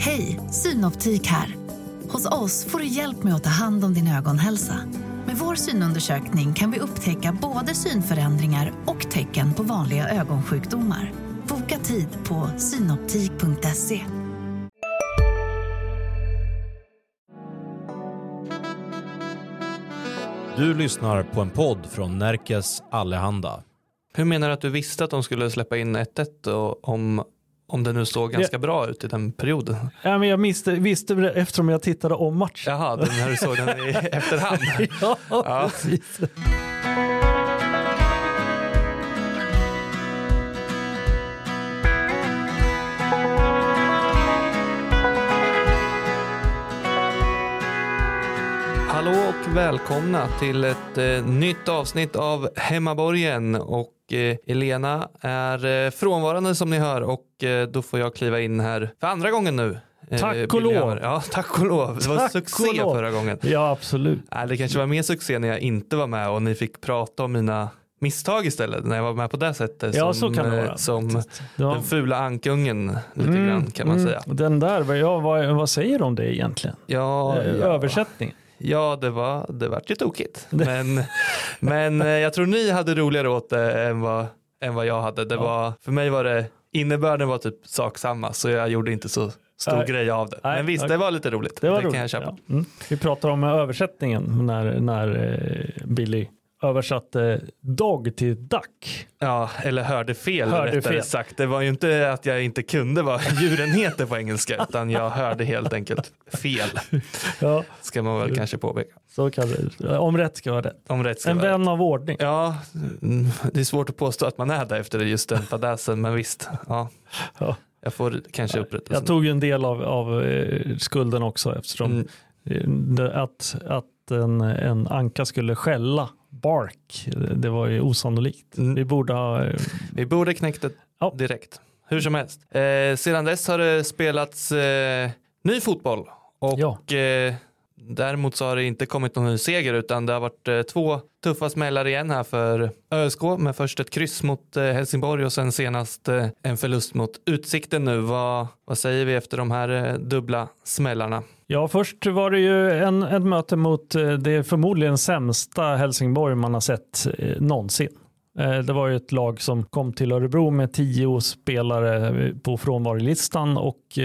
Hej, Synoptik här. Hos oss får du hjälp med att ta hand om din ögonhälsa. Med vår synundersökning kan vi upptäcka både synförändringar och tecken på vanliga ögonsjukdomar. Boka tid på synoptik.se. Du lyssnar på en podd från Närkes Allehanda. Hur menar du att du visste att de skulle släppa in 1-1 och om, om det nu såg ganska bra ut i den perioden? Ja, men jag visste, visste det eftersom jag tittade om matchen. Jaha, den när du såg den i efterhand. ja, Ja. precis. Hallå och välkomna till ett eh, nytt avsnitt av Hemmaborgen och eh, Elena är eh, frånvarande som ni hör och eh, då får jag kliva in här för andra gången nu. Tack och lov. Ja, tack och lov. Det var Tack succé förra gången. Ja, absolut. Det kanske var mer succé när jag inte var med och ni fick prata om mina misstag istället när jag var med på det sättet. Ja, som, det vara. Som Ja. den fula ankungen lite Mm, grann kan man mm. säga. Den där, vad- vad, vad säger om det egentligen? Ja, ja. Översättning. Ja, det var, det var ju tokigt. Men, men eh, jag tror ni hade roligare åt det än vad, än vad jag hade. Det Ja. var, för mig var det, innebörden var typ sak samma, så jag gjorde inte så stor Nej. grej av det. Nej, Men visst, det var lite roligt. Det var kan jag roligt. köpa. Ja. Mm. Vi pratar om översättningen när, när eh, Billy översatte dog till duck. Ja, eller hörde fel Hörde rättare fel. sagt. Det var ju inte att jag inte kunde vad djuren heter på engelska, utan jag hörde helt enkelt fel. Ja, Ska man väl kanske påpeka. så kan det. Om rätt ska vara rätt. Om rätt ska En vara rätt. vän av ordning. Ja, mm, det är svårt att påstå att man är det efter just den fadäsen, men visst. Ja. Ja. Jag får kanske upprätta Jag tog ju en del av, av eh, skulden också eftersom Mm. eh, det, att, att en, en anka skulle skälla bark, det- var ju osannolikt. Mm. Vi borde ha, Vi borde knäckt det Ja. direkt. Hur som helst. Eh, sedan dess har det spelats eh, ny fotboll och Ja. eh, däremot så har det inte kommit någon ny seger utan det har varit eh, två tuffa smällar igen här för ÖSK med först ett kryss mot eh, Helsingborg och sen senast eh, en förlust mot Utsikten nu. Vad, vad säger vi efter de här dubbla smällarna? Ja, först var det ju en, ett möte mot eh, det förmodligen sämsta Helsingborg man har sett eh, någonsin. Eh, det var ju ett lag som kom till Örebro med tio spelare eh, på frånvarolistan och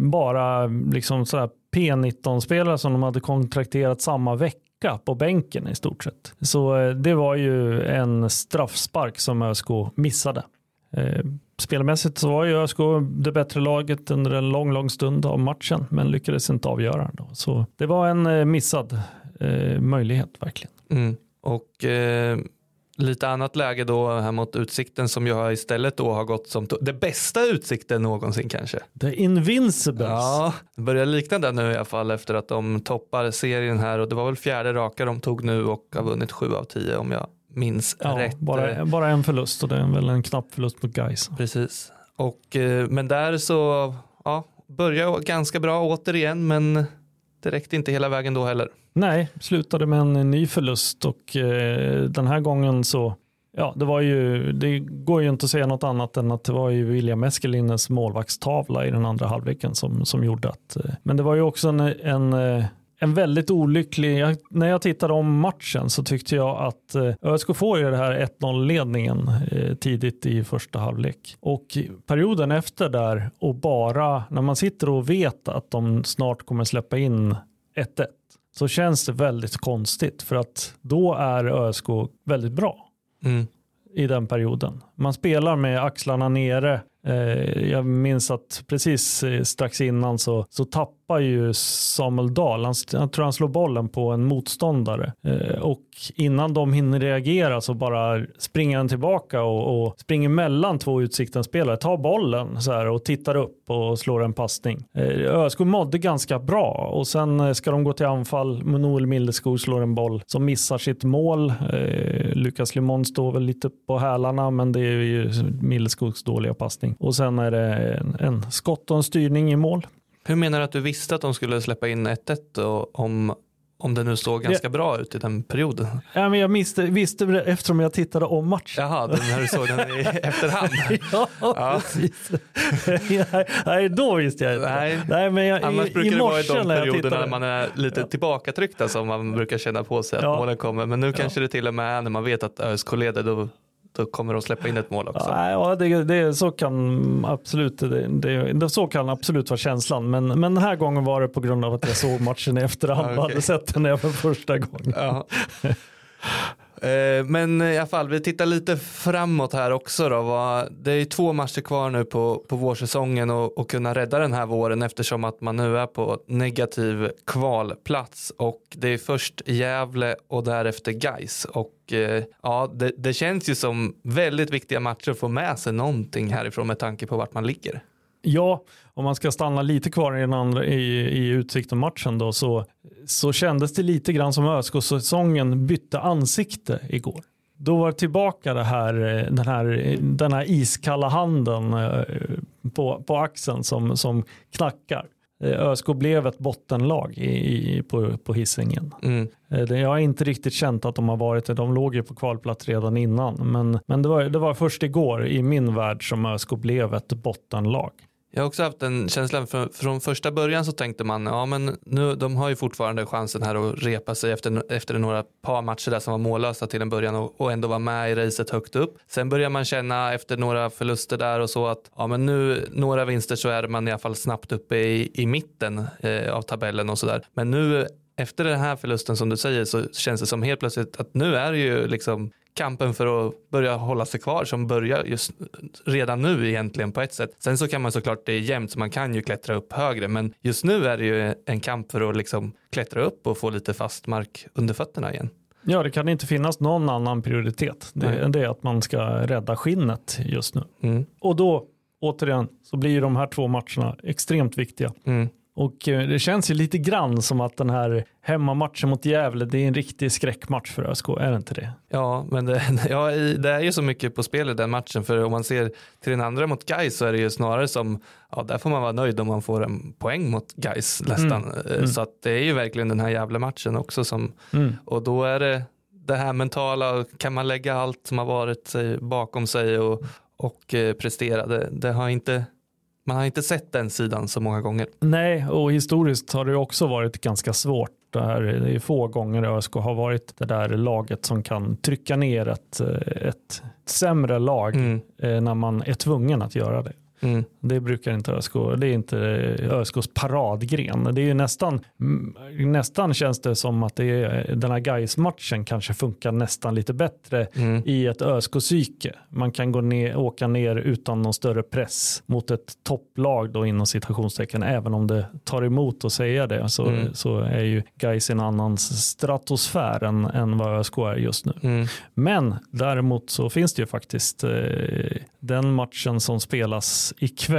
bara liksom sådär P19-spelare som de hade kontrakterat samma vecka på bänken i stort sett. Så det var ju en straffspark som ÖSK missade. Spelmässigt så var ju ÖSK det bättre laget under en lång, lång stund av matchen, men lyckades inte avgöra. Då. Så det var en eh, missad eh, möjlighet verkligen. Mm. Och eh, lite annat läge då här mot Utsikten som jag istället då har gått som det bästa Utsikten någonsin kanske. The Invincibles. Ja, det börjar likna det nu i alla fall efter att de toppar serien här och det var väl fjärde raka de tog nu och har vunnit sju av tio om jag minns Ja, rätt. bara, Eh, bara en förlust och det är väl en knapp förlust mot Gais. Precis. Och, eh, men där så ja, börjar ganska bra återigen men det räckte inte hela vägen då heller. Nej, slutade med en ny förlust och eh, den här gången så Ja, det var ju, det går ju inte att säga något annat än att det var ju William Eskelines målvaktstavla i den andra halvleken som, som gjorde att, eh, men det var ju också en, en, eh, en väldigt olycklig, jag, när jag tittade om matchen så tyckte jag att eh, ÖSK får ju det här 1-0 ledningen eh, tidigt i första halvlek och perioden efter där och bara när man sitter och vet att de snart kommer släppa in 1-1 så känns det väldigt konstigt för att då är ÖSK väldigt bra Mm. i den perioden. Man spelar med axlarna nere. Eh, Jag minns att precis eh, strax innan så, så tappar ju Samuel Dahl, han, jag tror han slår bollen på en motståndare Eh, och innan de hinner reagera så bara springer han tillbaka och, och springer mellan två utsikten spelare, tar bollen så här och tittar upp och slår en passning. Eh, ÖSK mådde ganska bra och sen eh, ska de gå till anfall. Noel Mildeskog slår en boll som missar sitt mål. Eh, Lukas Limon står väl lite på hälarna men det är ju Mildeskogs dåliga passning. Och sen är det en, en skott och en styrning i mål. Hur menar du att du visste att de skulle släppa in 1-1 och om, om det nu såg ganska bra ut i den perioden. Ja, men jag visste, visste det eftersom jag tittade om matchen. Jaha, när du såg den i efterhand. ja, ja, precis. nej, då visste jag inte. Nej. nej men jag, Annars i, brukar i det vara i de perioderna när man är lite Ja. tillbakatryckta som man brukar känna på sig att Ja. målen kommer. Men nu kanske det till och med är när man vet att ÖSK leder då, då kommer de släppa in ett mål också. Ja, det, det, så kan absolut det, det, så kan absolut vara känslan. Men, men den här gången var det på grund av att jag såg matchen i efterhand och okej. hade sett den även första gången. Ja. Eh, men i alla fall, vi tittar lite framåt här också då. Det är ju två matcher kvar nu på, på vårsäsongen och, och kunna rädda den här våren eftersom att man nu är på negativ kvalplats och det är först Gävle och därefter Gais och eh, ja, det, det känns ju som väldigt viktiga matcher att få med sig någonting härifrån med tanke på vart man ligger. Ja, om man ska stanna lite kvar i, den andra, i, i Utsikten-matchen då så, så kändes det lite grann som ÖSK-säsongen bytte ansikte igår. Då var det tillbaka det här, den, här, den här iskalla handen eh, på, på axeln som, som knackar. Eh, ÖSK blev ett bottenlag i, i, på, på Hisingen. Mm. Eh, Jag har inte riktigt känt att de har varit det. De låg ju på kvalplats redan innan. Men, men det, var, det var först igår i min värld som ÖSK blev ett bottenlag. Jag har också haft en känsla från, från första början så tänkte man ja men nu de har ju fortfarande chansen här att repa sig efter, efter några par matcher där som var mållösa till en början och, och ändå vara med i racet högt upp. Sen börjar man känna efter några förluster där och så att ja men nu några vinster så är man i alla fall snabbt uppe i, i mitten eh, av tabellen och sådär. Men nu efter den här förlusten som du säger så känns det som helt plötsligt att nu är det ju liksom kampen för att börja hålla sig kvar som börjar just redan nu egentligen på ett sätt. Sen så kan man såklart det är jämnt så man kan ju klättra upp högre men just nu är det ju en kamp för att liksom klättra upp och få lite fast mark under fötterna igen. Ja, det kan inte finnas någon annan prioritet. Det, det är att man ska rädda skinnet just nu. Mm. Och då, återigen, så blir ju de här två matcherna extremt viktiga. Mm. Och eh, det känns ju lite grann som att den här hemmamatchen mot Gävle, det är en riktig skräckmatch för ÖSK, är det inte det? Ja, men det, ja, det är ju så mycket på spel i den matchen för om man ser till den andra mot Gais så är det ju snarare som, ja där får man vara nöjd om man får en poäng mot Gais nästan. Eh, Mm. Så att det är ju verkligen den här jävla matchen också som Mm. Och då är det det här mentala, kan man lägga allt som har varit bakom sig och, och eh, prestera. Det, det har inte, man har inte sett den sidan så många gånger. Nej, och historiskt har det också varit ganska svårt. Det, här, det är få gånger ÖSK har varit det där laget som kan trycka ner ett, ett sämre lag Mm, eh, när man är tvungen att göra det. mm, Det brukar inte ÖSK, det är inte ÖSKs paradgren. Det är ju nästan, mm, nästan känns det som att det är, den här gais matchen kanske funkar nästan lite bättre mm, i ett ÖSK-psyke. Man kan gå ner, åka ner utan någon större press mot ett topplag då inom citationstecken. Även om det tar emot att säga det så, Mm. så är ju Gais i en annan stratosfär än, än vad ÖSK är just nu. mm, Men däremot så finns det ju faktiskt eh, den matchen som spelas ikväll.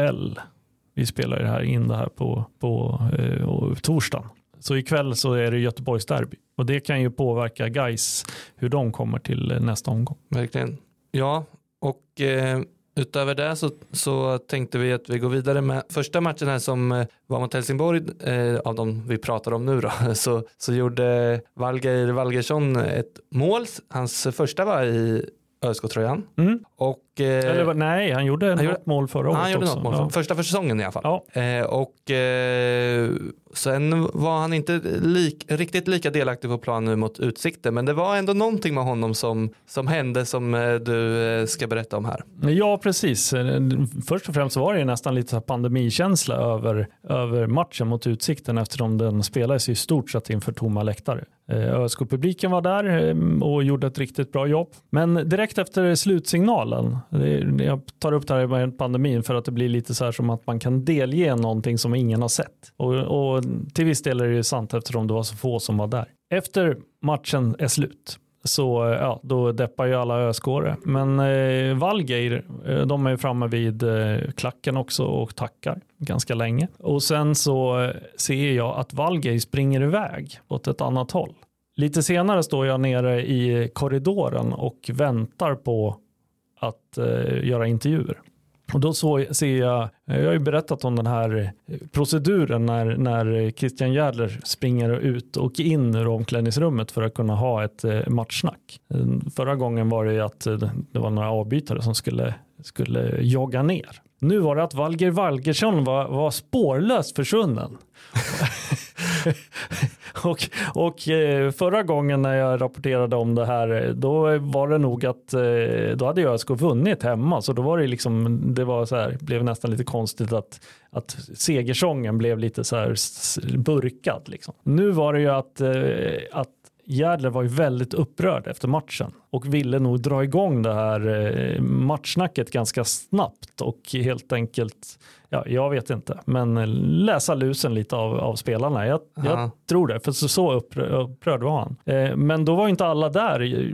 Vi spelar ju det här in det här på, på eh, torsdagen. Så ikväll så är det Göteborgs derby. Och det kan ju påverka Gais hur de kommer till eh, nästa omgång. verkligen. Ja, och eh, utöver det så, så tänkte vi att vi går vidare med första matchen här som eh, var mot Helsingborg eh, av de vi pratar om nu då. Så, så gjorde Valgeir Valgersson ett mål. Hans första var i ÖSK-tröjan. Mm. Och, eh, Eller nej, han gjorde något gjorde- mål förra året han gjorde också. något mål. Ja. Första för säsongen i alla fall. Ja. Eh, och eh, sen var han inte lik, riktigt lika delaktig på plan nu mot Utsikten. Men det var ändå någonting med honom som, som hände som eh, du eh, ska berätta om här. Ja, precis. Först och främst var det nästan lite pandemikänsla över, över matchen mot Utsikten eftersom den spelades i stort sett inför tomma läktare. Eh, ÖSK-publiken var där ehm, och gjorde ett riktigt bra jobb. Men direkt efter slutsignalen, jag tar upp det här med pandemin för att det blir lite så här som att man kan delge någonting som ingen har sett. Och, och till viss del är det ju sant eftersom det var så få som var där. Efter matchen är slut så ja, då deppar ju alla öskåre. Men eh, Valgeir, eh, de är ju framme vid eh, klacken också och tackar ganska länge. Och sen så eh, ser jag att Valgeir springer iväg åt ett annat håll. Lite senare står jag nere i korridoren och väntar på att eh, göra intervjuer. Och då så ser jag, jag har ju berättat om den här proceduren när, när Christian Järdler springer ut och in ur omklädningsrummet för att kunna ha ett eh, matchsnack. Eh, förra gången var det ju att eh, det var några avbytare som skulle, skulle jogga ner. Nu var det att Valger Valgersson var, var spårlöst försvunnen. och, och eh, förra gången när jag rapporterade om det här, då var det nog att eh, då hade ÖSK alltså vunnit hemma, så då var det liksom, det var så här, blev nästan lite konstigt att, att segersången blev lite så här burkad. Liksom. Nu var det ju att, eh, att Järdler var ju väldigt upprörd efter matchen och ville nog dra igång det här matchsnacket ganska snabbt och helt enkelt ja, jag vet inte, men läsa lusen lite av, av spelarna. Jag, jag tror det, för så, så upprörd var han. Eh, men då var inte alla där.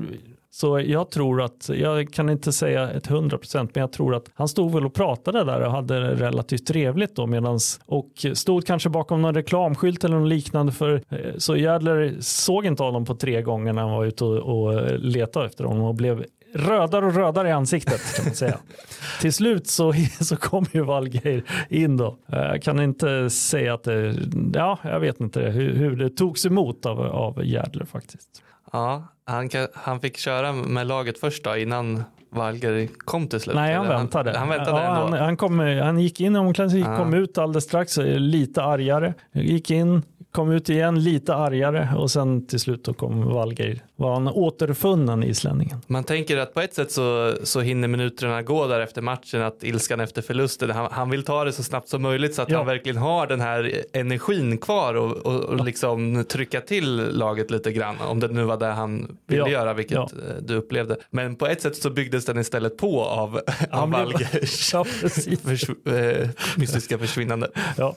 Så jag tror att, jag kan inte säga ett hundra procent, men jag tror att han stod väl och pratade där och hade det relativt trevligt då medans och stod kanske bakom någon reklamskylt eller något liknande för eh, så Jädler såg inte honom på tre gånger när han var ute och, och letade efter honom och blev rödare och rödare i ansiktet kan man säga. Till slut så, så kom ju Valgeir in då. Jag kan inte säga att det, ja, jag vet inte hur, hur det togs emot av, av Järdler faktiskt. Ja, han, han fick köra med laget först då innan Valger kom till slut? Nej, han väntade. Han, han väntade ja, han, han, kom, han gick in i omklädningsrummet, kom ut alldeles strax, lite argare. Gick in, kom ut igen lite argare och sen till slut då kom Valgeir. Var han återfunnen islänningen. Man tänker att på ett sätt så, så hinner minuterna gå där efter matchen att ilskan efter förlusten. Han, han vill ta det så snabbt som möjligt så att ja. han verkligen har den här energin kvar och, och, och ja. liksom trycka till laget lite grann. Om det nu var det han ville ja. göra, vilket eh, du upplevde. Men på ett sätt så byggdes den istället på av, av Valgers förs, äh, mystiska försvinnande. Ja.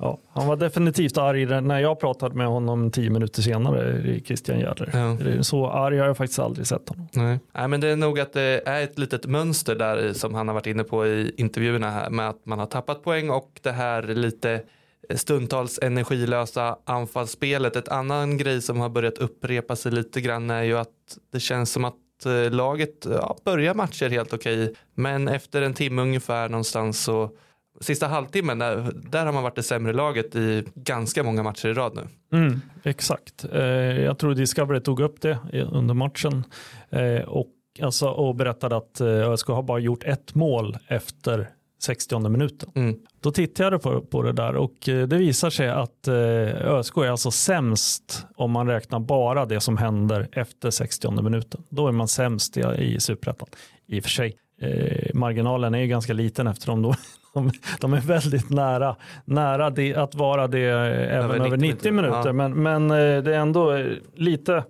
Ja, han var definitivt arg när jag pratade med honom tio minuter senare, Christian Järdler. Ja. Så arg har jag faktiskt aldrig sett honom. Nej. Nej, men det är nog att det är ett litet mönster där som han har varit inne på i intervjuerna här med att man har tappat poäng och det här lite stundtals energilösa anfallsspelet. Ett annan grej som har börjat upprepa sig lite grann är ju att det känns som att eh, laget ja, börjar matcher helt okej men efter en timme ungefär någonstans så sista halvtimmen, där, där har man varit det sämre laget i ganska många matcher i rad nu. Mm, exakt. Eh, jag tror Discovery tog upp det under matchen eh, och, alltså, och berättade att eh, ÖSK har bara gjort ett mål efter 60 minuten. Mm. Då tittade jag på, på det där och det visar sig att ÖSK är alltså sämst om man räknar bara det som händer efter 60 minuten. Då är man sämst i, i superettan. I och för sig, eh, marginalen är ju ganska liten eftersom de, de, är väldigt nära, nära det, att vara det även över 90, 90 minuter. Ja. Men, men eh, det är ändå lite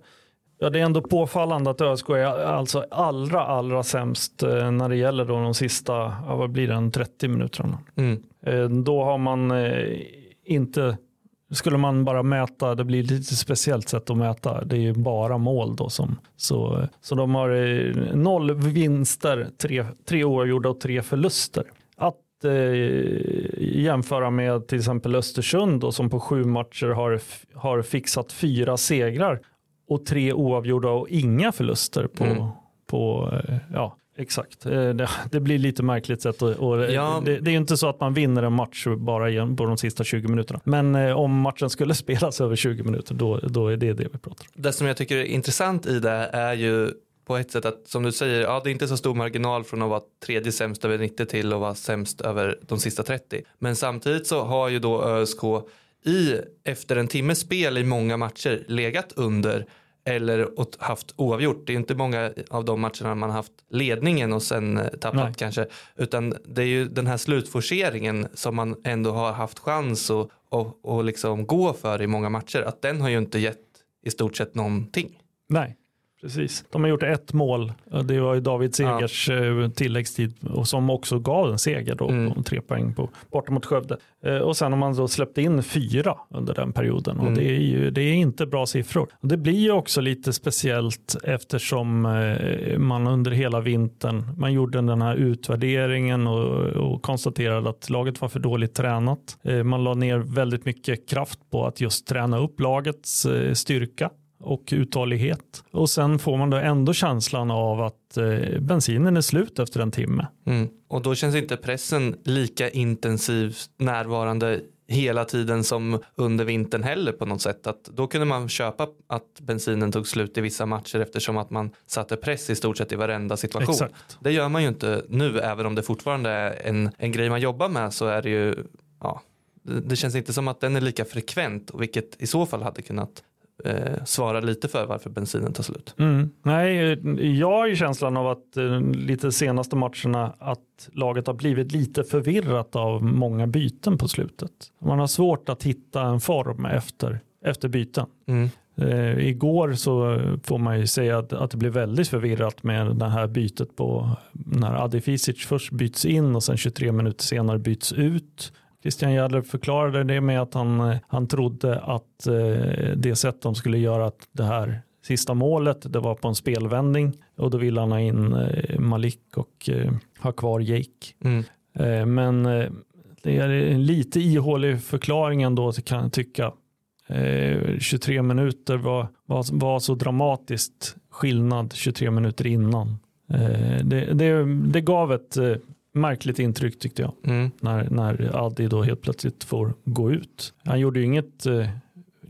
Ja, det är ändå påfallande att ÖSK är alltså allra, allra sämst eh, när det gäller då de sista, ja, vad blir det, 30 minuterna. Mm. Eh, då har man inte, skulle man bara mäta, det blir lite speciellt sätt att mäta, det är ju bara mål då som, så, så de har noll vinster, tre, tre oavgjorda och tre förluster eh, jämföra med till exempel Östersund då, som på sju matcher har, har fixat fyra segrar och tre oavgjorda och inga förluster på, mm. på eh, ja, Exakt, eh, det, det, blir lite märkligt sätt och, ja. det, det, är inte så att man vinner en match bara på de sista 20 minuterna. Men eh, om matchen skulle spelas över 20 minuter då, då är det det vi pratar om. Det som jag tycker är intressant i det är ju på ett sätt att som du säger, ja det är inte så stor marginal från att vara tredje sämst över 90 till att vara sämst över de sista 30. Men samtidigt så har ju då ÖSK i efter en timmes spel i många matcher legat under eller haft oavgjort. Det är inte många av de matcherna man haft ledningen och sen eh, tappat Nej. kanske. Utan det är ju den här slutforceringen som man ändå har haft chans att och, och liksom gå för i många matcher. Att den har ju inte gett i stort sett någonting. Nej. Precis. De har gjort ett mål. Det var ju David Segers ja. Eh, tilläggstid och som också gav en seger då mm. tre poäng på, borta mot Skövde. Eh, och sen har man då släppt in fyra under den perioden och mm. det, är ju, det är inte bra siffror. Det blir ju också lite speciellt eftersom eh, man under hela vintern, man gjorde den här utvärderingen och, och konstaterade att laget var för dåligt tränat. Man la ner väldigt mycket kraft på att just träna upp lagets styrka och uthållighet. Och sen får man då ändå känslan av att eh, bensinen är slut efter en timme. Mm. Och då känns inte pressen lika intensivt närvarande hela tiden som under vintern heller på något sätt. Att då kunde man köpa att bensinen tog slut i vissa matcher eftersom att man satte press i stort sett i varenda situation. Exakt. Det gör man ju inte nu även om det fortfarande är en, en grej man jobbar med så är det ju ja, det, känns inte som att den är lika frekvent vilket i så fall hade kunnat eh, svara lite för varför bensinen tar slut. Mm. Nej, jag har ju känslan av att eh, lite senaste matcherna att laget har blivit lite förvirrat av många byten på slutet. Man har svårt att hitta en form efter, efter byten. Mm. Eh, igår så får man ju säga att, att det blev väldigt förvirrat med det här bytet på när Adi Fisic först byts in och sen 23 minuter senare byts ut. Christian Järdler förklarade det med att han, eh, han trodde att eh, det sätt de skulle göra att det här sista målet det var på en spelvändning och då ville han ha in eh, Malik och ha kvar Jake. Mm. Men det är lite ihålig förklaring ändå kan jag tycka. Eh, 23 minuter var, var, var så dramatiskt skillnad 23 minuter innan. Det, det, det gav ett märkligt intryck tyckte jag. Mm. När, när Adi då helt plötsligt får gå ut. Han gjorde ju inget eh,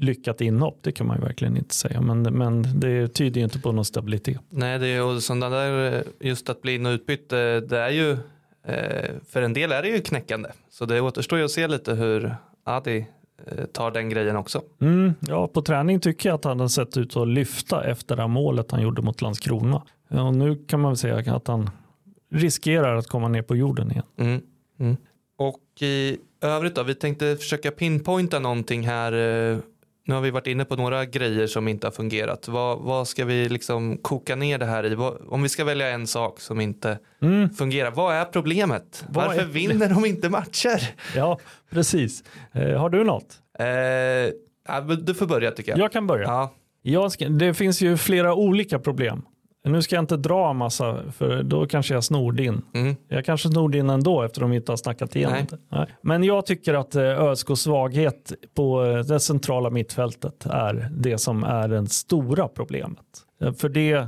lyckat inhopp, det kan man ju verkligen inte säga. Men, men det tyder ju inte på någon stabilitet. Nej, det är och sådana där, eh, just att bli in och utbytt, eh, det är ju, eh, för en del är det ju knäckande. Så det återstår ju att se lite hur Adi tar den grejen också. Mm, ja, på träning tycker jag att han har sett ut att lyfta efter det här målet han gjorde mot Landskrona. Ja, nu kan man väl säga att han riskerar att komma ner på jorden igen. Mm. Mm. Och i övrigt då, vi tänkte försöka pinpointa någonting här. eh, Nu har vi varit inne på några grejer som inte har fungerat. Vad, vad ska vi liksom koka ner det här i? Vad, om vi ska välja en sak som inte Mm, fungerar, vad är problemet? Vad Varför är- vinner de inte matcher? ja, precis. Eh, har du något? Eh, du får börja tycker jag. Jag kan börja. Ja. Ska, det finns ju flera olika problem. Nu ska jag inte dra en massa, för då kanske jag snor din. Mm. Jag kanske snor din ändå eftersom vi inte har snackat igenom Nej. det. Nej. Men jag tycker att eh, ÖSKs svaghet på eh, det centrala mittfältet är det som är det stora problemet. Eh, För det,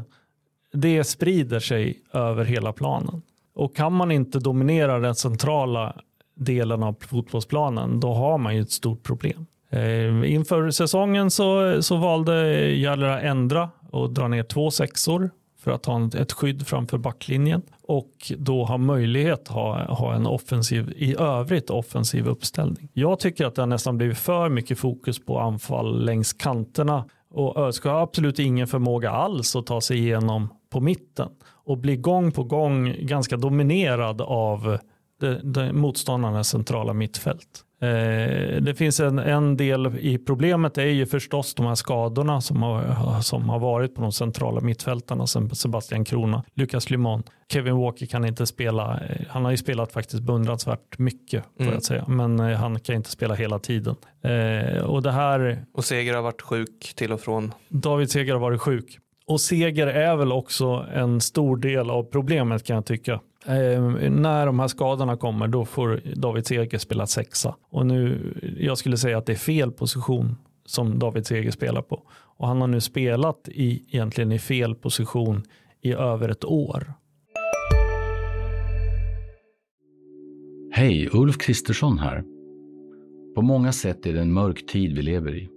det sprider sig över hela planen. Och kan man inte dominera den centrala delen av fotbollsplanen då har man ju ett stort problem. Inför säsongen så, så valde att ändra och dra ner två sexor för att ha ett skydd framför backlinjen och då ha möjlighet att ha, ha en offensiv, i övrigt offensiv uppställning. Jag tycker att det har nästan blivit för mycket fokus på anfall längs kanterna och ÖSK har absolut ingen förmåga alls att ta sig igenom på mitten och blir gång på gång ganska dominerad av det, det, motståndarnas centrala mittfält. Eh, det finns en, en del i problemet är ju förstås de här skadorna som har, som har varit på de centrala mittfältarna som Sebastian Krona, Lukas Limon, Kevin Walker kan inte spela, eh, han har ju spelat faktiskt beundransvärt mycket får Mm. jag säga, men eh, han kan inte spela hela tiden. Eh, och det här Och Seger har varit sjuk till och från. David Seger har varit sjuk. Och Seger är väl också en stor del av problemet kan jag tycka. Eh, när de här skadorna kommer då får David Seger spela sexa. Och nu, jag skulle säga att det är fel position som David Seger spelar på. Och han har nu spelat i, egentligen i fel position i över ett år. Hej, Ulf Kristersson här. På många sätt är det en mörk tid vi lever i.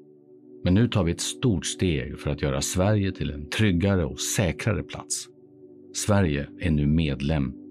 Men nu tar vi ett stort steg för att göra Sverige till en tryggare och säkrare plats. Sverige är nu medlem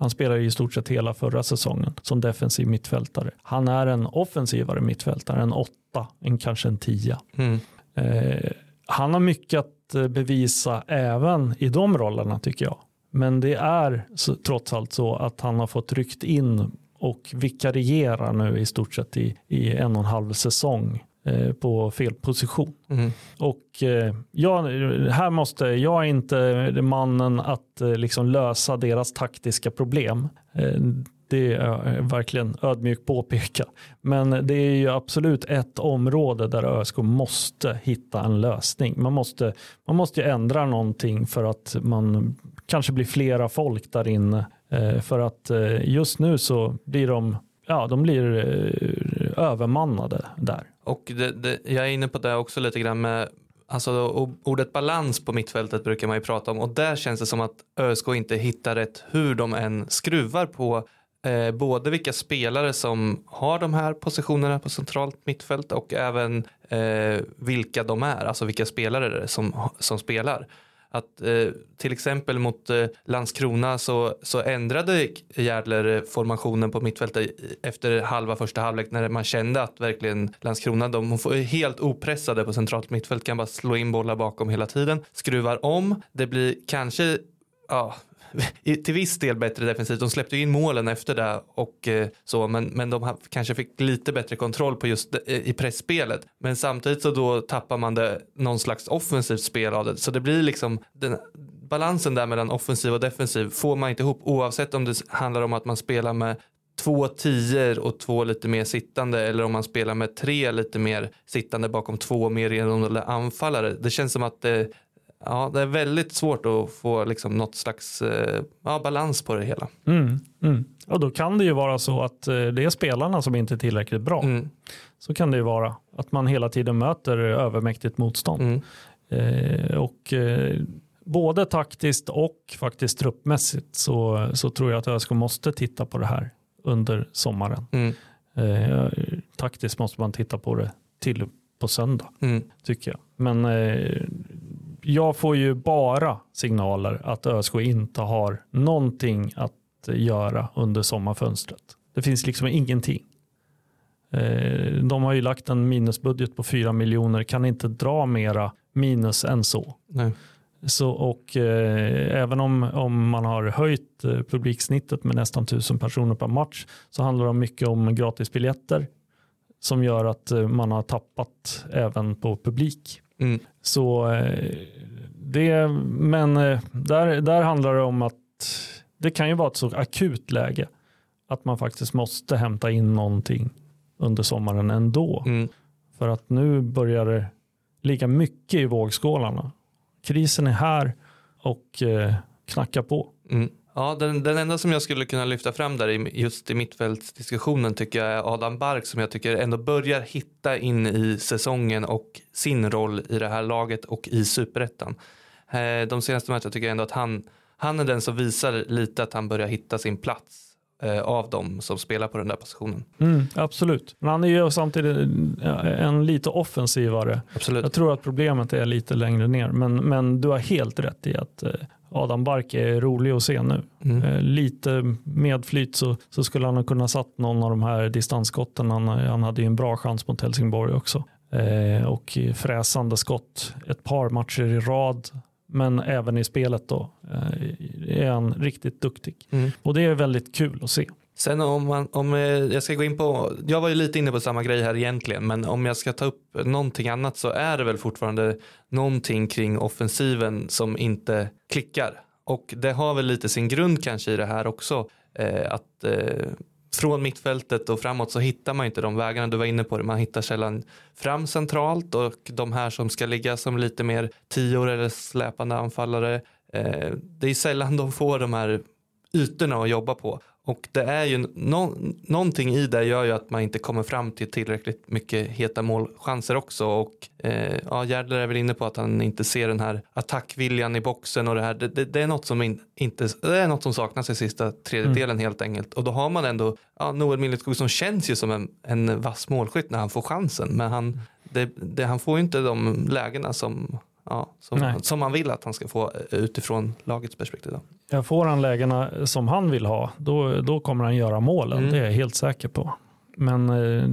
Han spelar i stort sett hela förra säsongen som defensiv mittfältare. Han är en offensivare mittfältare, en åtta, en kanske en tia. Mm. Eh, han har mycket att eh, bevisa även i de rollerna tycker jag. Men det är så, trots allt så att han har fått ryckt in och vikariera nu i stort sett i, i en och en halv säsong. Eh, på fel position. Mm. Och eh, jag, här måste, jag är inte mannen att eh, liksom lösa deras taktiska problem. Det är verkligen ödmjukt påpeka. Men det är ju absolut ett område där ÖSK måste hitta en lösning. Man måste, man måste ändra någonting för att man kanske blir flera folk där inne. För att just nu så blir de, ja, de blir övermannade där. Och det, det, jag är inne på det också lite grann med Alltså ordet balans på mittfältet brukar man ju prata om och där känns det som att ÖSK inte hittar rätt hur de än skruvar på eh, både vilka spelare som har de här positionerna på centralt mittfält och även eh, vilka de är, alltså vilka spelare det är som, som spelar. Att eh, till exempel mot eh, Landskrona så, så ändrade Järdler eh, formationen på mittfältet efter halva första halvlek när man kände att verkligen Landskrona de får helt opressade på centralt mittfält kan bara slå in bollar bakom hela tiden. Skruvar om, det blir kanske ja, till viss del bättre defensivt. De släppte in målen efter det och eh, så, men, men de kanske fick lite bättre kontroll på just det, i pressspelet. Men samtidigt så då tappar man det någon slags offensivt spel av det. Så det blir liksom den, balansen där mellan offensiv och defensiv får man inte ihop oavsett om det handlar om att man spelar med två tior och två lite mer sittande eller om man spelar med tre lite mer sittande bakom två mer renodlade anfallare. Det känns som att det, ja, det är väldigt svårt att få liksom något slags eh, ja, balans på det hela. Mm, mm. Och då kan det ju vara så att eh, det är spelarna som inte är tillräckligt bra. Mm. Så kan det ju vara. Att man hela tiden möter övermäktigt motstånd. Mm. Eh, och eh, både taktiskt och faktiskt truppmässigt så, så tror jag att ÖSK måste titta på det här under sommaren. Mm. Eh, taktiskt måste man titta på det till på söndag, mm. tycker jag. Men eh, jag får ju bara signaler att ÖSK inte har någonting att göra under sommarfönstret. Det finns liksom ingenting. Eh, de har ju lagt en minusbudget på 4 miljoner, kan inte dra mera minus än så. Nej. Så, och eh, även om, om man har höjt eh, publiksnittet med nästan tusen personer per match så handlar det mycket om gratisbiljetter som gör att eh, man har tappat även på publik. Mm. Så eh, det, men eh, där, där handlar det om att det kan ju vara ett så akut läge att man faktiskt måste hämta in någonting under sommaren ändå. Mm. För att nu börjar det ligga mycket i vågskålarna. Krisen är här och eh, knackar på. Mm. Ja, den, den enda som jag skulle kunna lyfta fram där just i mittfältsdiskussionen tycker jag är Adam Bark som jag tycker ändå börjar hitta in i säsongen och sin roll i det här laget och i superettan. Eh, de senaste matcherna tycker jag ändå att han, han är den som visar lite att han börjar hitta sin plats eh, av dem som spelar på den där positionen. Mm, absolut, men han är ju samtidigt en lite offensivare. Absolut. Jag tror att problemet är lite längre ner, men, men du har helt rätt i att eh, Adam Bark är rolig att se nu. Mm. Lite medflyt så, så skulle han ha kunnat satt någon av de här distansskotten. Han, han hade ju en bra chans mot Helsingborg också. Eh, och fräsande skott ett par matcher i rad. Men även i spelet då eh, är han riktigt duktig. Mm. Och det är väldigt kul att se. Sen om, man, om eh, jag ska gå in på, jag var ju lite inne på samma grej här egentligen, men om jag ska ta upp någonting annat så är det väl fortfarande någonting kring offensiven som inte klickar. Och det har väl lite sin grund kanske i det här också, eh, att eh, från mittfältet och framåt så hittar man inte de vägarna. Du var inne på det, man hittar sällan fram centralt och de här som ska ligga som lite mer tior eller släpande anfallare. Eh, det är sällan de får de här ytorna att jobba på. Och det är ju no någonting i det gör ju att man inte kommer fram till tillräckligt mycket heta målchanser också. Och eh, ja, Järdler är väl inne på att han inte ser den här attackviljan i boxen och det här. Det, det, det är, något som in, inte, det är något som saknas i sista tredjedelen mm. helt enkelt. Och då har man ändå ja, Noel Milleskog som känns ju som en, en vass målskytt när han får chansen. Men han, det, det, han får ju inte de lägena som ja, som, som man vill att han ska få eh, utifrån lagets perspektiv. Då. Ja, får han lägena som han vill ha, då, då kommer han göra målen. Mm. Det är jag helt säker på. Men eh,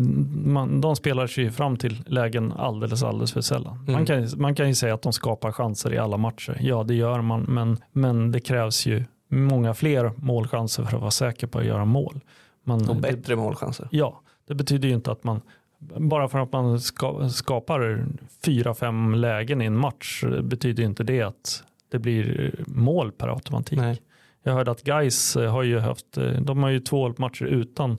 man, de spelar sig fram till lägen alldeles, alldeles för sällan. Mm. Man, kan, man kan ju säga att de skapar chanser i alla matcher. Ja, det gör man, men, men det krävs ju många fler målchanser för att vara säker på att göra mål. Man, och bättre det, målchanser. Ja, det betyder ju inte att man bara för att man ska, skapar fyra, fem lägen i en match betyder inte det att det blir mål per automatik. Nej. Jag hörde att Guys har ju haft, de har ju två matcher utan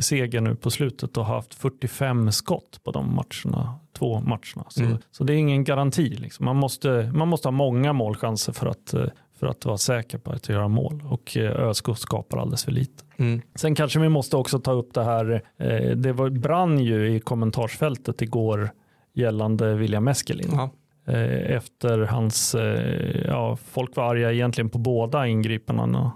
seger nu på slutet och haft 45 skott på de matcherna, två matcherna. Så, Mm. så det är ingen garanti. Liksom. Man, måste, man måste ha många målchanser för att, eh, för att vara säker på att göra mål och eh, ÖSK skapar alldeles för lite. Mm. Sen kanske vi måste också ta upp det här, eh, det var, brann ju i kommentarsfältet igår gällande William Eskelin. Ja. Eh, efter hans, ja, folk var arga egentligen på båda ingripandena.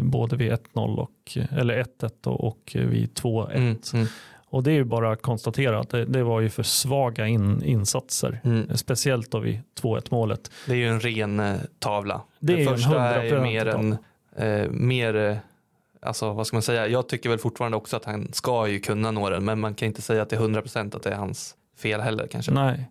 Både vid 1-0 och, eller 1-1 och, och vid 2-1. Mm. Mm. Och det är ju bara att konstatera att det, det var ju för svaga in, insatser. Mm. Speciellt då vid 2-1 målet. Det är ju en ren eh, tavla. Det är första är ju 100% mer en, eh, mer, eh, alltså vad ska man säga, jag tycker väl fortfarande också att han ska ju kunna nå den, men man kan inte säga att det är 100% att det är hans fel heller kanske. Nej,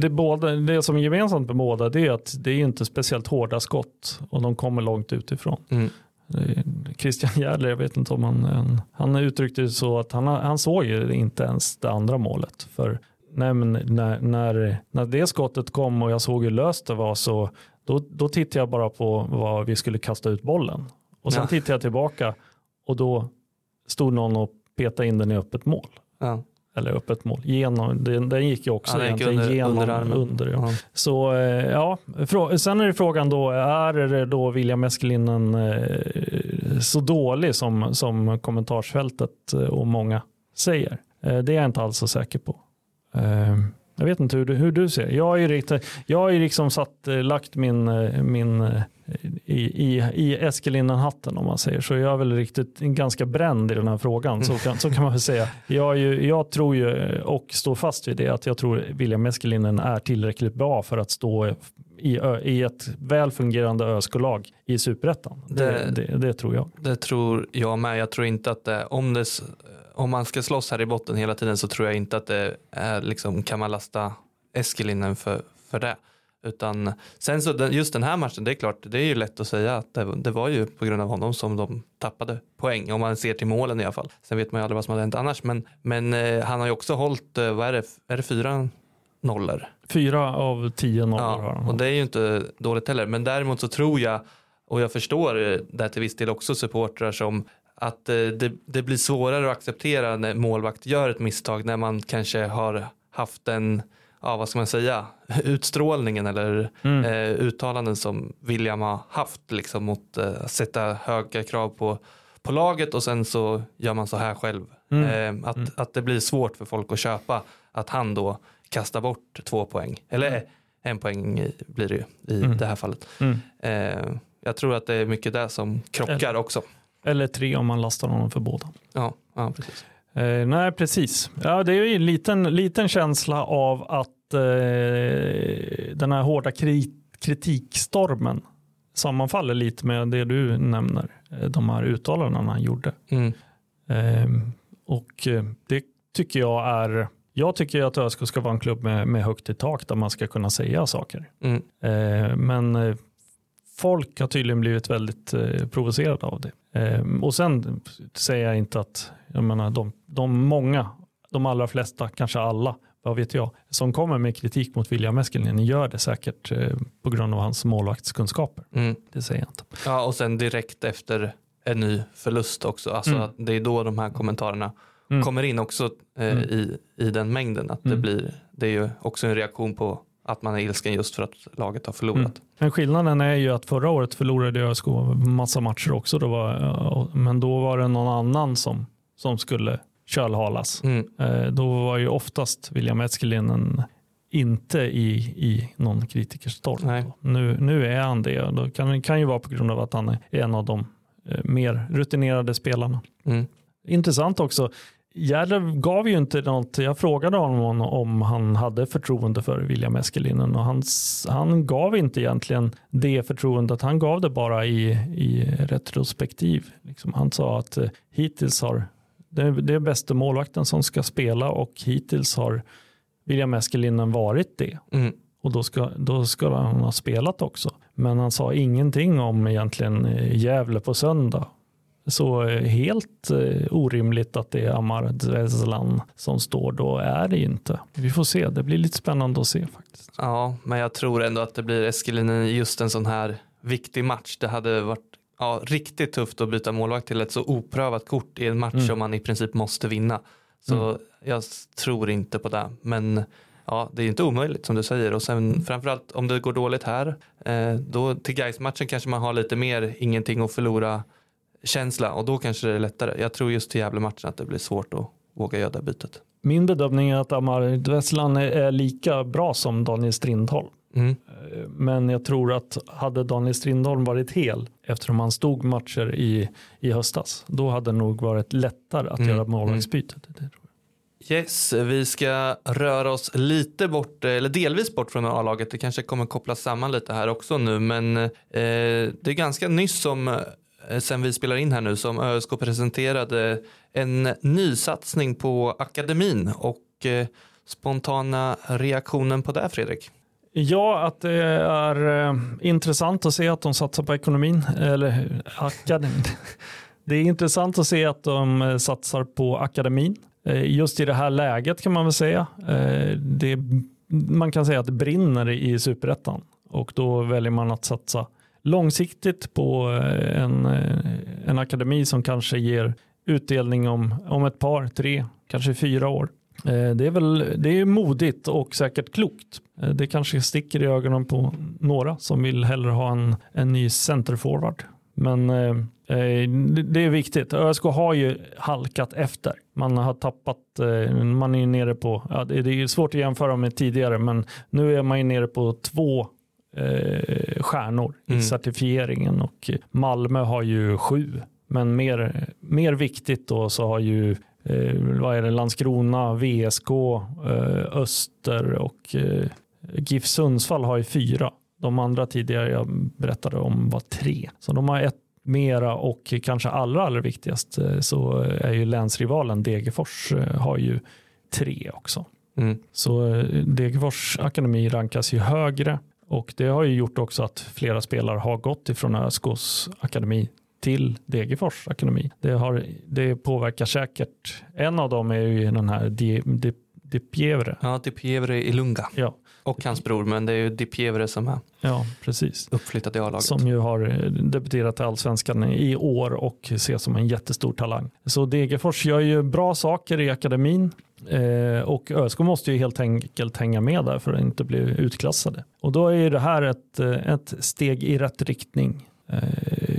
det, båda, det som är gemensamt med båda det är att det är inte speciellt hårda skott och de kommer långt utifrån. Mm. Eh, Christian Järdler, jag vet inte om han, han, han uttryckte det så att han, han såg inte ens det andra målet. För nej, när, när, när det skottet kom och jag såg hur löst det var så då, då tittade jag bara på vad vi skulle kasta ut bollen. Och sen Ja. tittade jag tillbaka och då stod någon och petade in den i öppet mål. Ja. Eller öppet mål. Genom, den, den gick ju också Ja, egentligen under- genom under armen. under ja. Ja. Så eh, ja, frå- sen är det frågan då, är det då William Eskelinen eh, så dålig som, som kommentarsfältet eh, och många säger? Det är jag inte alls så säker på. Jag vet inte hur du, hur du ser. Jag har ju, riktigt, jag ju liksom satt, eh, lagt min, eh, min eh, i, i, i Eskelinen-hatten om man säger så. Jag är väl riktigt ganska bränd i den här frågan. Så kan, så kan man väl säga. Jag, är ju, jag tror ju och står fast vid det att jag tror William Eskelinen är tillräckligt bra för att stå i, i ett väl fungerande ÖSK-lag i superettan. Det, Det- det, det tror jag. Det tror jag med. Jag tror inte att det, om, det, om man ska slåss här i botten hela tiden så tror jag inte att det är liksom, kan man lasta Eskelinen för, för det. Utan sen så just den här matchen, det är klart, det är ju lätt att säga att det, det var ju på grund av honom som de tappade poäng. Om man ser till målen i alla fall. Sen vet man ju aldrig vad som hade hänt annars. Men, men eh, han har ju också hållit, eh, vad är det, är det fyra nollor? Fyra av tio nollor har Ja, han. och det är ju inte dåligt heller. Men däremot så tror jag, och jag förstår eh, där till viss del också supportrar som att eh, det, det blir svårare att acceptera när målvakt gör ett misstag när man kanske har haft en, ja vad ska man säga, utstrålningen eller Mm. eh, uttalanden som William har haft liksom mot eh, att sätta höga krav på, på laget och sen så gör man så här själv. Mm. Eh, att, att det blir svårt för folk att köpa att han då kastar bort två poäng. Eller en poäng i, blir det ju i Mm. det här fallet. Mm. Eh, jag tror att det är mycket där som krockar också. Eller tre om man lastar honom för båda. Ja, ja precis. Eh, nej, precis. Ja, det är ju en liten, liten känsla av att eh, den här hårda kri kritikstormen sammanfaller lite med det du nämner. Eh, de här uttalandena han gjorde. Mm. Eh, och det tycker jag är jag tycker att ÖSK ska vara en klubb med, med högt i tak där man ska kunna säga saker. Mm. Eh, men eh, folk har tydligen blivit väldigt provocerade av det. Eh, och sen säger jag inte att, jag menar de, de många, de allra flesta, kanske alla, vad vet jag, som kommer med kritik mot William Eskelinen gör det säkert eh, på grund av hans målvaktskunskaper. Mm. Det säger jag inte. Ja, och sen direkt efter en ny förlust också. Alltså Mm. det är då de här kommentarerna Mm. kommer in också eh, Mm. i, i den mängden. Att det, Mm. blir, det är ju också en reaktion på att man är ilsken just för att laget har förlorat. Mm. Men skillnaden är ju att förra året förlorade ÖSK massa matcher också. Då var, men då var det någon annan som, som skulle kölhalas. Mm. Eh, Då var ju oftast William Eskelinen inte i, i någon kritikerstorm. Nu, nu är han det. Då kan, det kan ju vara på grund av att han är en av de eh, mer rutinerade spelarna. Mm. Intressant också. Järlev gav ju inte något, jag frågade honom om han hade förtroende för William Eskelinen och han, han gav inte egentligen det förtroendet, han gav det bara i, i retrospektiv. Liksom, han sa att eh, hittills har, det, det är bästa målvakten som ska spela och hittills har William Eskelinen varit det. Mm. Och då ska, då ska han ha spelat också. Men han sa ingenting om egentligen eh, Gävle på söndag. Så helt eh, orimligt att det är Amar Dzeslan som står då är det inte. Vi får se, det blir lite spännande att se faktiskt. Ja, men jag tror ändå att det blir Eskelinen i just en sån här viktig match. Det hade varit ja, riktigt tufft att byta målvakt till ett så oprövat kort i en match mm. som man i princip måste vinna. Så mm. jag tror inte på det. Men ja, det är inte omöjligt som du säger. Och sen framförallt om det går dåligt här, eh, då till guys matchen kanske man har lite mer ingenting att förlora känsla och då kanske det är lättare. Jag tror just till Gävle-matchen att det blir svårt att våga göra det bytet. Min bedömning är att Amar Dvesslan är lika bra som Daniel Strindholm. Mm. Eh, men jag tror att hade Daniel Strindholm varit hel eftersom han stod matcher i, i höstas, då hade det nog varit lättare att mm. göra målvaktsbytet. Mm. Yes, vi ska röra oss lite bort, eller delvis bort från A-laget. Det kanske kommer kopplas samman lite här också nu, men eh, det är ganska nyss som eh, Eh, sen vi spelar in här nu som ÖSK presenterade en nysatsning på akademin och eh, spontana reaktionen på det Fredrik? Ja, att det är eh, intressant att se att de satsar på ekonomin, eller akademin. Det är intressant att se att de satsar på akademin. Just i det här läget kan man väl säga. Det, man kan säga att det brinner i superettan och då väljer man att satsa långsiktigt på eh, en, eh, en akademi som kanske ger utdelning om, om ett par, tre, kanske fyra år. Eh, det är, väl, det är modigt och säkert klokt. Det kanske sticker i ögonen på några som vill hellre ha en, en ny centerforward. Men Eh, det är viktigt. ÖSK har ju halkat efter. Man har tappat, eh, man är nere på, ja, det är svårt att jämföra med tidigare, men nu är man ju nere på två eh, stjärnor i mm. certifieringen och Malmö har ju sju. Men mer, mer viktigt då så har ju eh, vad är det, Landskrona, VSK, eh, Öster och eh, GIF Sundsvall har ju fyra. De andra tidigare jag berättade om var tre. Så de har ett mera och kanske allra, allra viktigast eh, så är ju länsrivalen Degerfors eh, har ju tre också. Mm. Så eh, Degerfors akademi rankas ju högre och det har ju gjort också att flera spelare har gått ifrån ÖSKs akademi till Degerfors akademi. Det, har, det påverkar säkert. En av dem är ju den här Di, Di, Di Pievre. Ja, Di Pievre i Lunga. Ja, och hans bror, men det är ju Di Pievre som är ja, precis. uppflyttad i A-laget. Som ju har eh, debuterat i allsvenskan i år och ses som en jättestor talang. Så Degerfors gör ju bra saker i akademin eh, och ÖSK måste ju helt enkelt hänga med där för att inte bli utklassade. Och då är ju det här ett, eh, ett steg i rätt riktning.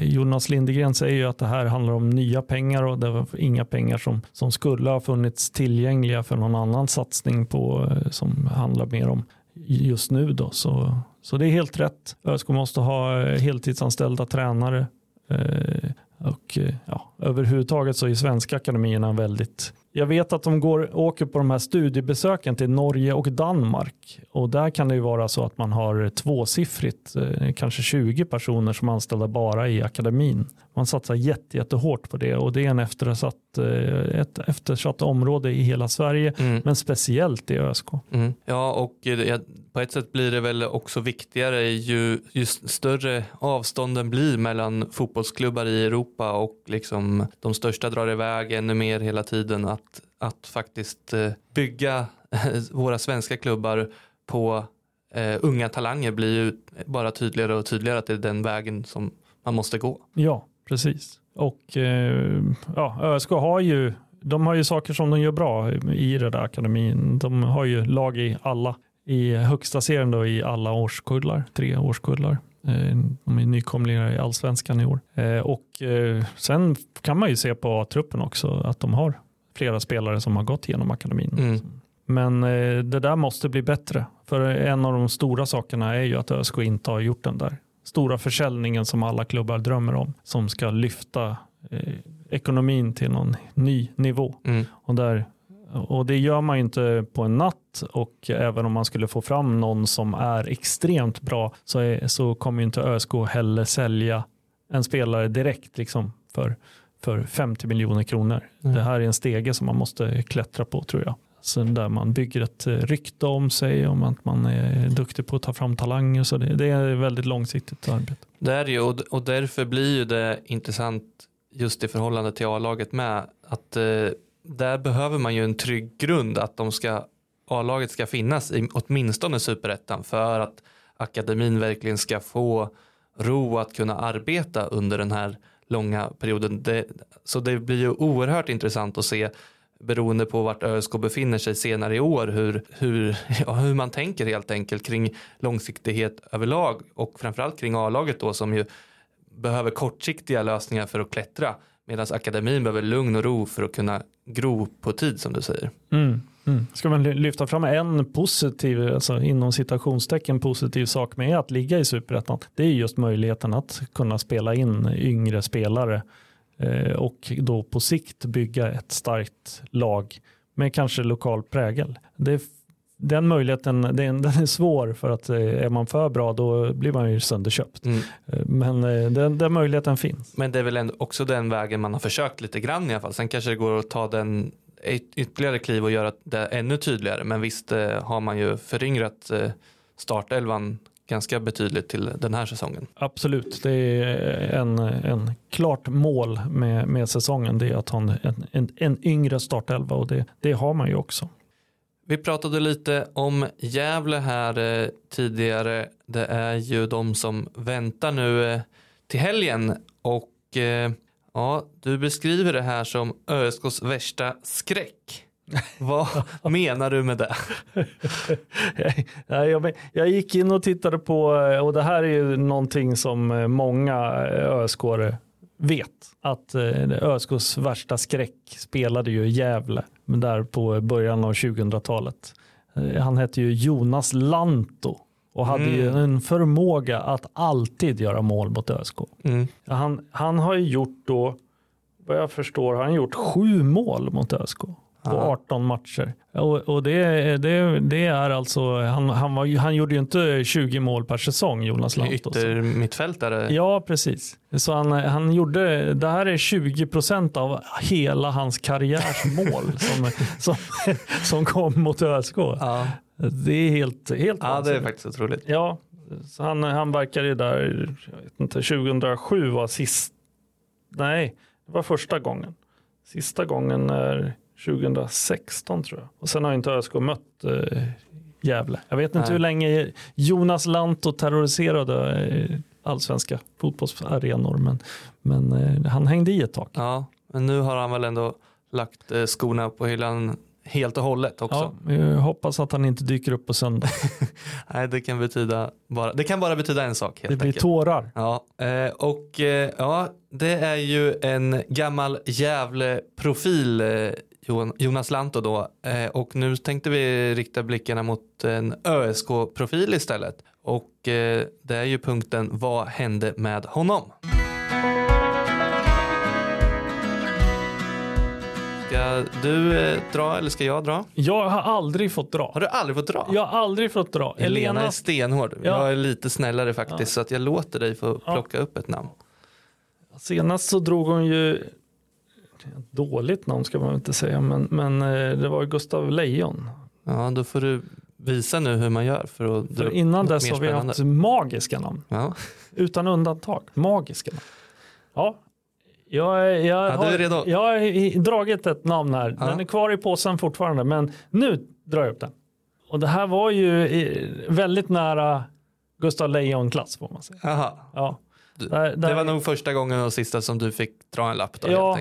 Jonas Lindegren säger ju att det här handlar om nya pengar och det var inga pengar som, som skulle ha funnits tillgängliga för någon annan satsning på, som handlar mer om just nu. Då. Så, så det är helt rätt. ÖSK måste ha eh, heltidsanställda tränare. Eh, och eh, ja, överhuvudtaget så är svenska akademierna väldigt jag vet att de går, åker på de här studiebesöken till Norge och Danmark och där kan det ju vara så att man har tvåsiffrigt, eh, kanske 20 personer som är anställda bara i akademin. Man satsar jätte, jättehårt på det och det är en eftersatt, eh, ett eftersatt område i hela Sverige mm. men speciellt i ÖSK. Mm. Ja och eh, på ett sätt blir det väl också viktigare ju, ju större avstånden blir mellan fotbollsklubbar i Europa och liksom de största drar iväg ännu mer hela tiden att, att faktiskt eh, bygga eh, våra svenska klubbar på eh, unga talanger blir ju bara tydligare och tydligare att det är den vägen som man måste gå. Ja, precis. Och eh, ja, ÖSK har ju de har ju saker som de gör bra i den där akademin. De har ju lag i alla, i högsta serien då i alla årskullar, tre årskullar. Eh, de är nykomlingar i allsvenskan i år. Och sen kan man ju se på truppen också att de har flera spelare som har gått igenom akademin. Mm. Men eh, det där måste bli bättre. För en av de stora sakerna är ju att ÖSK inte har gjort den där stora försäljningen som alla klubbar drömmer om. Som ska lyfta eh, ekonomin till någon ny nivå. Mm. Och, där, och det gör man ju inte på en natt och även om man skulle få fram någon som är extremt bra så, är, så kommer ju inte ÖSK heller sälja en spelare direkt liksom för för 50 miljoner kronor. Mm. Det här är en stege som man måste klättra på tror jag. Så där man bygger ett eh, rykte om sig, om att man är duktig på att ta fram talanger. Så det, det är ett väldigt långsiktigt arbete. Det är ju och, och därför blir ju det intressant just i förhållande till A-laget med. Att eh, där behöver man ju en trygg grund att de ska A-laget ska finnas i åtminstone superettan för att akademin verkligen ska få ro att kunna arbeta under den här långa perioden. Det, så det blir ju oerhört intressant att se beroende på vart ÖSK befinner sig senare i år hur, hur, ja, hur man tänker helt enkelt kring långsiktighet överlag och framförallt kring A-laget då som ju behöver kortsiktiga lösningar för att klättra medan akademin behöver lugn och ro för att kunna gro på tid som du säger. Mm. Mm. Ska man lyfta fram en positiv, alltså inom citationstecken positiv sak med att ligga i superettan, det är just möjligheten att kunna spela in yngre spelare eh, och då på sikt bygga ett starkt lag med kanske lokal prägel. Det, den möjligheten den, den är svår för att eh, är man för bra då blir man ju sönderköpt. Mm. Eh, men eh, den, den möjligheten finns. Men det är väl också den vägen man har försökt lite grann i alla fall. Sen kanske det går att ta den ytterligare kliv och göra det ännu tydligare. Men visst eh, har man ju föryngrat eh, startelvan ganska betydligt till den här säsongen. Absolut, det är en, en klart mål med, med säsongen. Det är att ha en, en, en yngre startelva och det, det har man ju också. Vi pratade lite om Gävle här eh, tidigare. Det är ju de som väntar nu till helgen och Ja, du beskriver det här som ÖSKs värsta skräck. Vad menar du med det? jag, jag gick in och tittade på, och det här är ju någonting som många ösk vet, att eh, ÖSKs värsta skräck spelade ju Gävle där på början av 2000-talet. Eh, han hette ju Jonas Lanto och hade mm. ju en förmåga att alltid göra mål mot ÖSK. Mm. Han, han har ju gjort då, vad jag förstår, har han gjort sju mål mot ÖSK på 18 matcher. Och, och det, det, det, är alltså, han, han, var, han gjorde ju inte 20 mål per säsong Jonas Lantos. Ytter mittfältare. Ja, precis. Så han, han gjorde, det här är 20 procent av hela hans karriärs mål som, som, som kom mot ÖSK. Ja. Det är helt, helt Ja, det är faktiskt otroligt. Ja, så han, han verkade ju där, jag vet inte, 2007 var sist, nej, det var första gången. Sista gången är 2016 tror jag. Och sen har inte ÖSK mött eh, Gävle. Jag vet inte nej. hur länge Jonas Lanto terroriserade eh, allsvenska fotbollsarenor, men, men eh, han hängde i ett tag. Ja, men nu har han väl ändå lagt eh, skorna på hyllan helt och hållet också. Ja, jag hoppas att han inte dyker upp på söndag. Nej, det kan, betyda bara, det kan bara betyda en sak. det blir enkelt. tårar. Ja, eh, och eh, ja, det är ju en gammal Gävle-profil eh, Jonas Lanto då och nu tänkte vi rikta blickarna mot en ÖSK-profil istället och det är ju punkten vad hände med honom? Ska du eh, dra eller ska jag dra? Jag har aldrig fått dra. Har du aldrig fått dra? Jag har aldrig fått dra. Elena, Elena är stenhård. Ja. Jag är lite snällare faktiskt ja. så att jag låter dig få plocka ja. upp ett namn. Senast så drog hon ju dåligt namn ska man inte säga men, men eh, det var Gustav Lejon. Ja då får du visa nu hur man gör för att för Innan dess har vi haft magiska namn. Ja. Utan undantag. Magiska namn. Ja, jag, jag, ja, har, redo. jag har dragit ett namn här. Ja. Den är kvar i påsen fortfarande, men nu drar jag upp den. Och det här var ju väldigt nära Gustav Lejon-klass får man säga. Aha. Ja. Du, där, där, det var nog första gången och sista som du fick dra en lapp då, ja.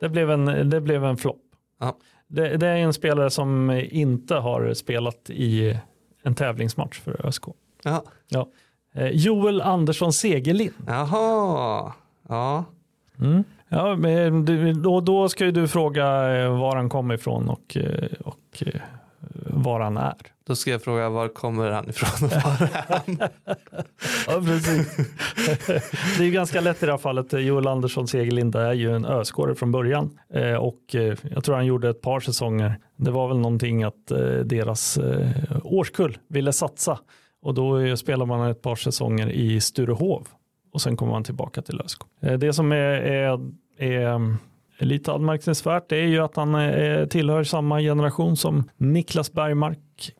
Det blev en, det blev en flopp. Det, det, är en spelare som inte har spelat i en tävlingsmatch för ÖSK. Aha. Ja. Eh, Joel Andersson Segerlind. Jaha, ja. Mm. Ja, men då, då ska ju du fråga eh, var han kommer ifrån och, eh, och eh, var han är. Då ska jag fråga var kommer han ifrån och var är han? ja, precis. det är ganska lätt i det här fallet. Joel Andersson Segerlind är ju en öskåre från början och jag tror han gjorde ett par säsonger. Det var väl någonting att deras årskull ville satsa och då spelar man ett par säsonger i Sturehov och sen kommer man tillbaka till ÖSK. Eh, det som är, är, är mm, lite anmärkningsvärt är ju att han är, tillhör samma generation som Niklas Bergmark,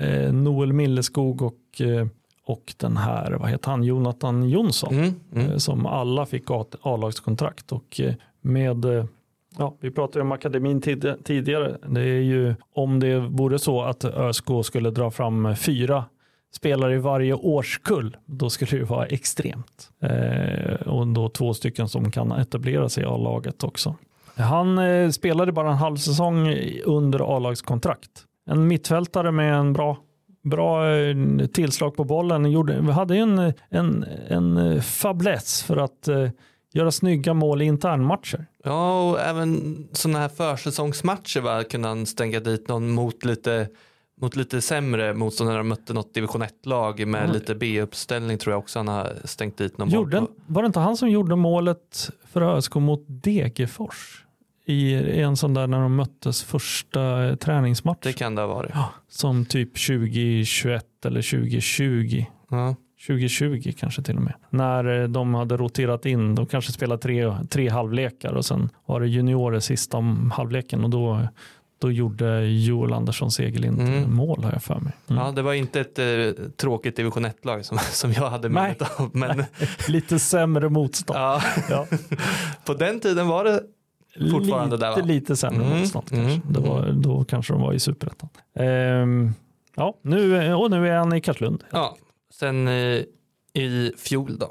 eh, Noel Milleskog och eh, och den här, vad heter han, Jonathan Jonsson. Mm, mm. eh, Som alla fick A-lagskontrakt. Och eh, med, eh, ja, vi pratade om akademin tid, tidigare. Det är ju om det vore så att ÖSK skulle dra fram fyra spelare i varje årskull, då skulle det vara extremt. Eh, och då två stycken som kan etablera sig i A-laget också. Han eh, spelade bara en halv säsong under A-lagskontrakt. En mittfältare med en bra, bra eh, tillslag på bollen. Gjorde, vi hade ju en, en, en fabless fäbless för att eh, göra snygga mål i internmatcher. Ja, och även sådana här försäsongsmatcher va, kunde han stänga dit någon mot lite, mot lite sämre motståndare. Han mötte något division 1-lag med Mm. lite B-uppställning tror jag också han har stängt dit någon boll Gjorde, på. var det inte han som gjorde målet för ÖSK mot Degerfors? I, I en sån där när de möttes första eh, träningsmatch. Det kan det ha varit. Som typ 2021 eller 2020. Ja. 2020 kanske till och med. När eh, de hade roterat in, de kanske spelade tre, tre halvlekar och sen var det juniorer sista om halvleken och då, då gjorde Joel Andersson Segerlind Mm. mål har jag för mig. Mm. Ja, det var inte ett eh, tråkigt division 1-lag som, som jag hade minnet av. Men Lite sämre motstånd. ja, Ja. på den tiden var det Fortfarande lite, där, va? lite sämre Mm, motstånd mm, kanske. Det var, mm. då kanske de var i superettan. Ehm, ja, nu, och nu är han i Karlslund. Ja, sen eh, i fjol då.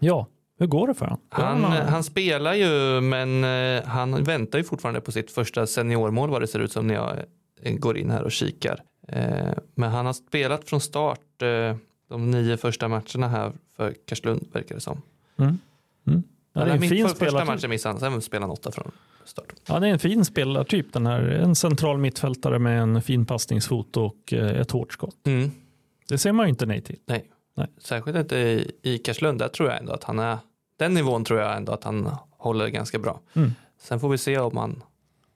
Ja, hur går det för honom? Han, han spelar ju men eh, han väntar ju fortfarande på sitt första seniormål vad det ser ut som när jag eh, går in här och kikar. Eh, Men han har spelat från start de nio första matcherna här för Karlslund verkar det som. Mm. Mm. Ja, det är en fin för, första matchen missade han, sen spelade han åtta från start. Ja, det är en fin spelartyp den här. En central mittfältare med en fin passningsfot och ett hårt skott. Mm. Det ser man ju inte nej till. Nej. Nej. Särskilt inte i, i Karlslund, där tror jag ändå att han är, den nivån tror jag ändå att han håller ganska bra. Mm. Sen får vi se om han,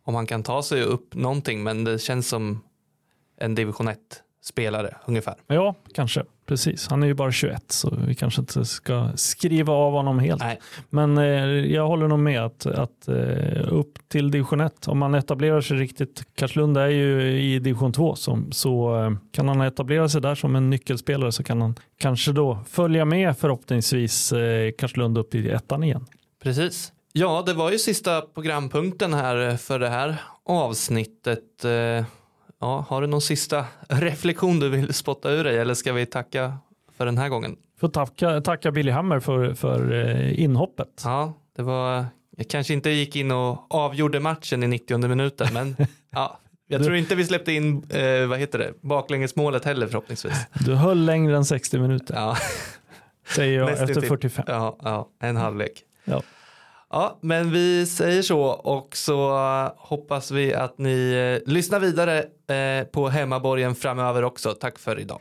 om han kan ta sig upp någonting, men det känns som en division 1 spelare ungefär. Ja, kanske. Precis. Han är ju bara 21 så vi kanske inte ska skriva av honom helt. Nej. Men eh, jag håller nog med att, att eh, upp till division 1, om man etablerar sig riktigt, Karlslund är ju i division 2, så, så eh, kan han etablera sig där som en nyckelspelare så kan han kanske då följa med förhoppningsvis eh, Karlslund upp i ettan igen. Precis. Ja, det var ju sista programpunkten här för det här avsnittet. Ja, har du någon sista reflektion du vill spotta ur dig eller ska vi tacka för den här gången? Får tacka, tacka Billy Hammer för, för eh, inhoppet. Ja, det var, jag kanske inte gick in och avgjorde matchen i 90 minuten, men ja, jag tror inte vi släppte in, eh, vad heter det, baklängesmålet heller förhoppningsvis. Du höll längre än 60 minuter, Ja, säger jag Nästintill. efter 45. ja, ja en halvlek. Ja. Ja, men vi säger så och så hoppas vi att ni eh, lyssnar vidare eh, på hemmaborgen framöver också. Tack för idag.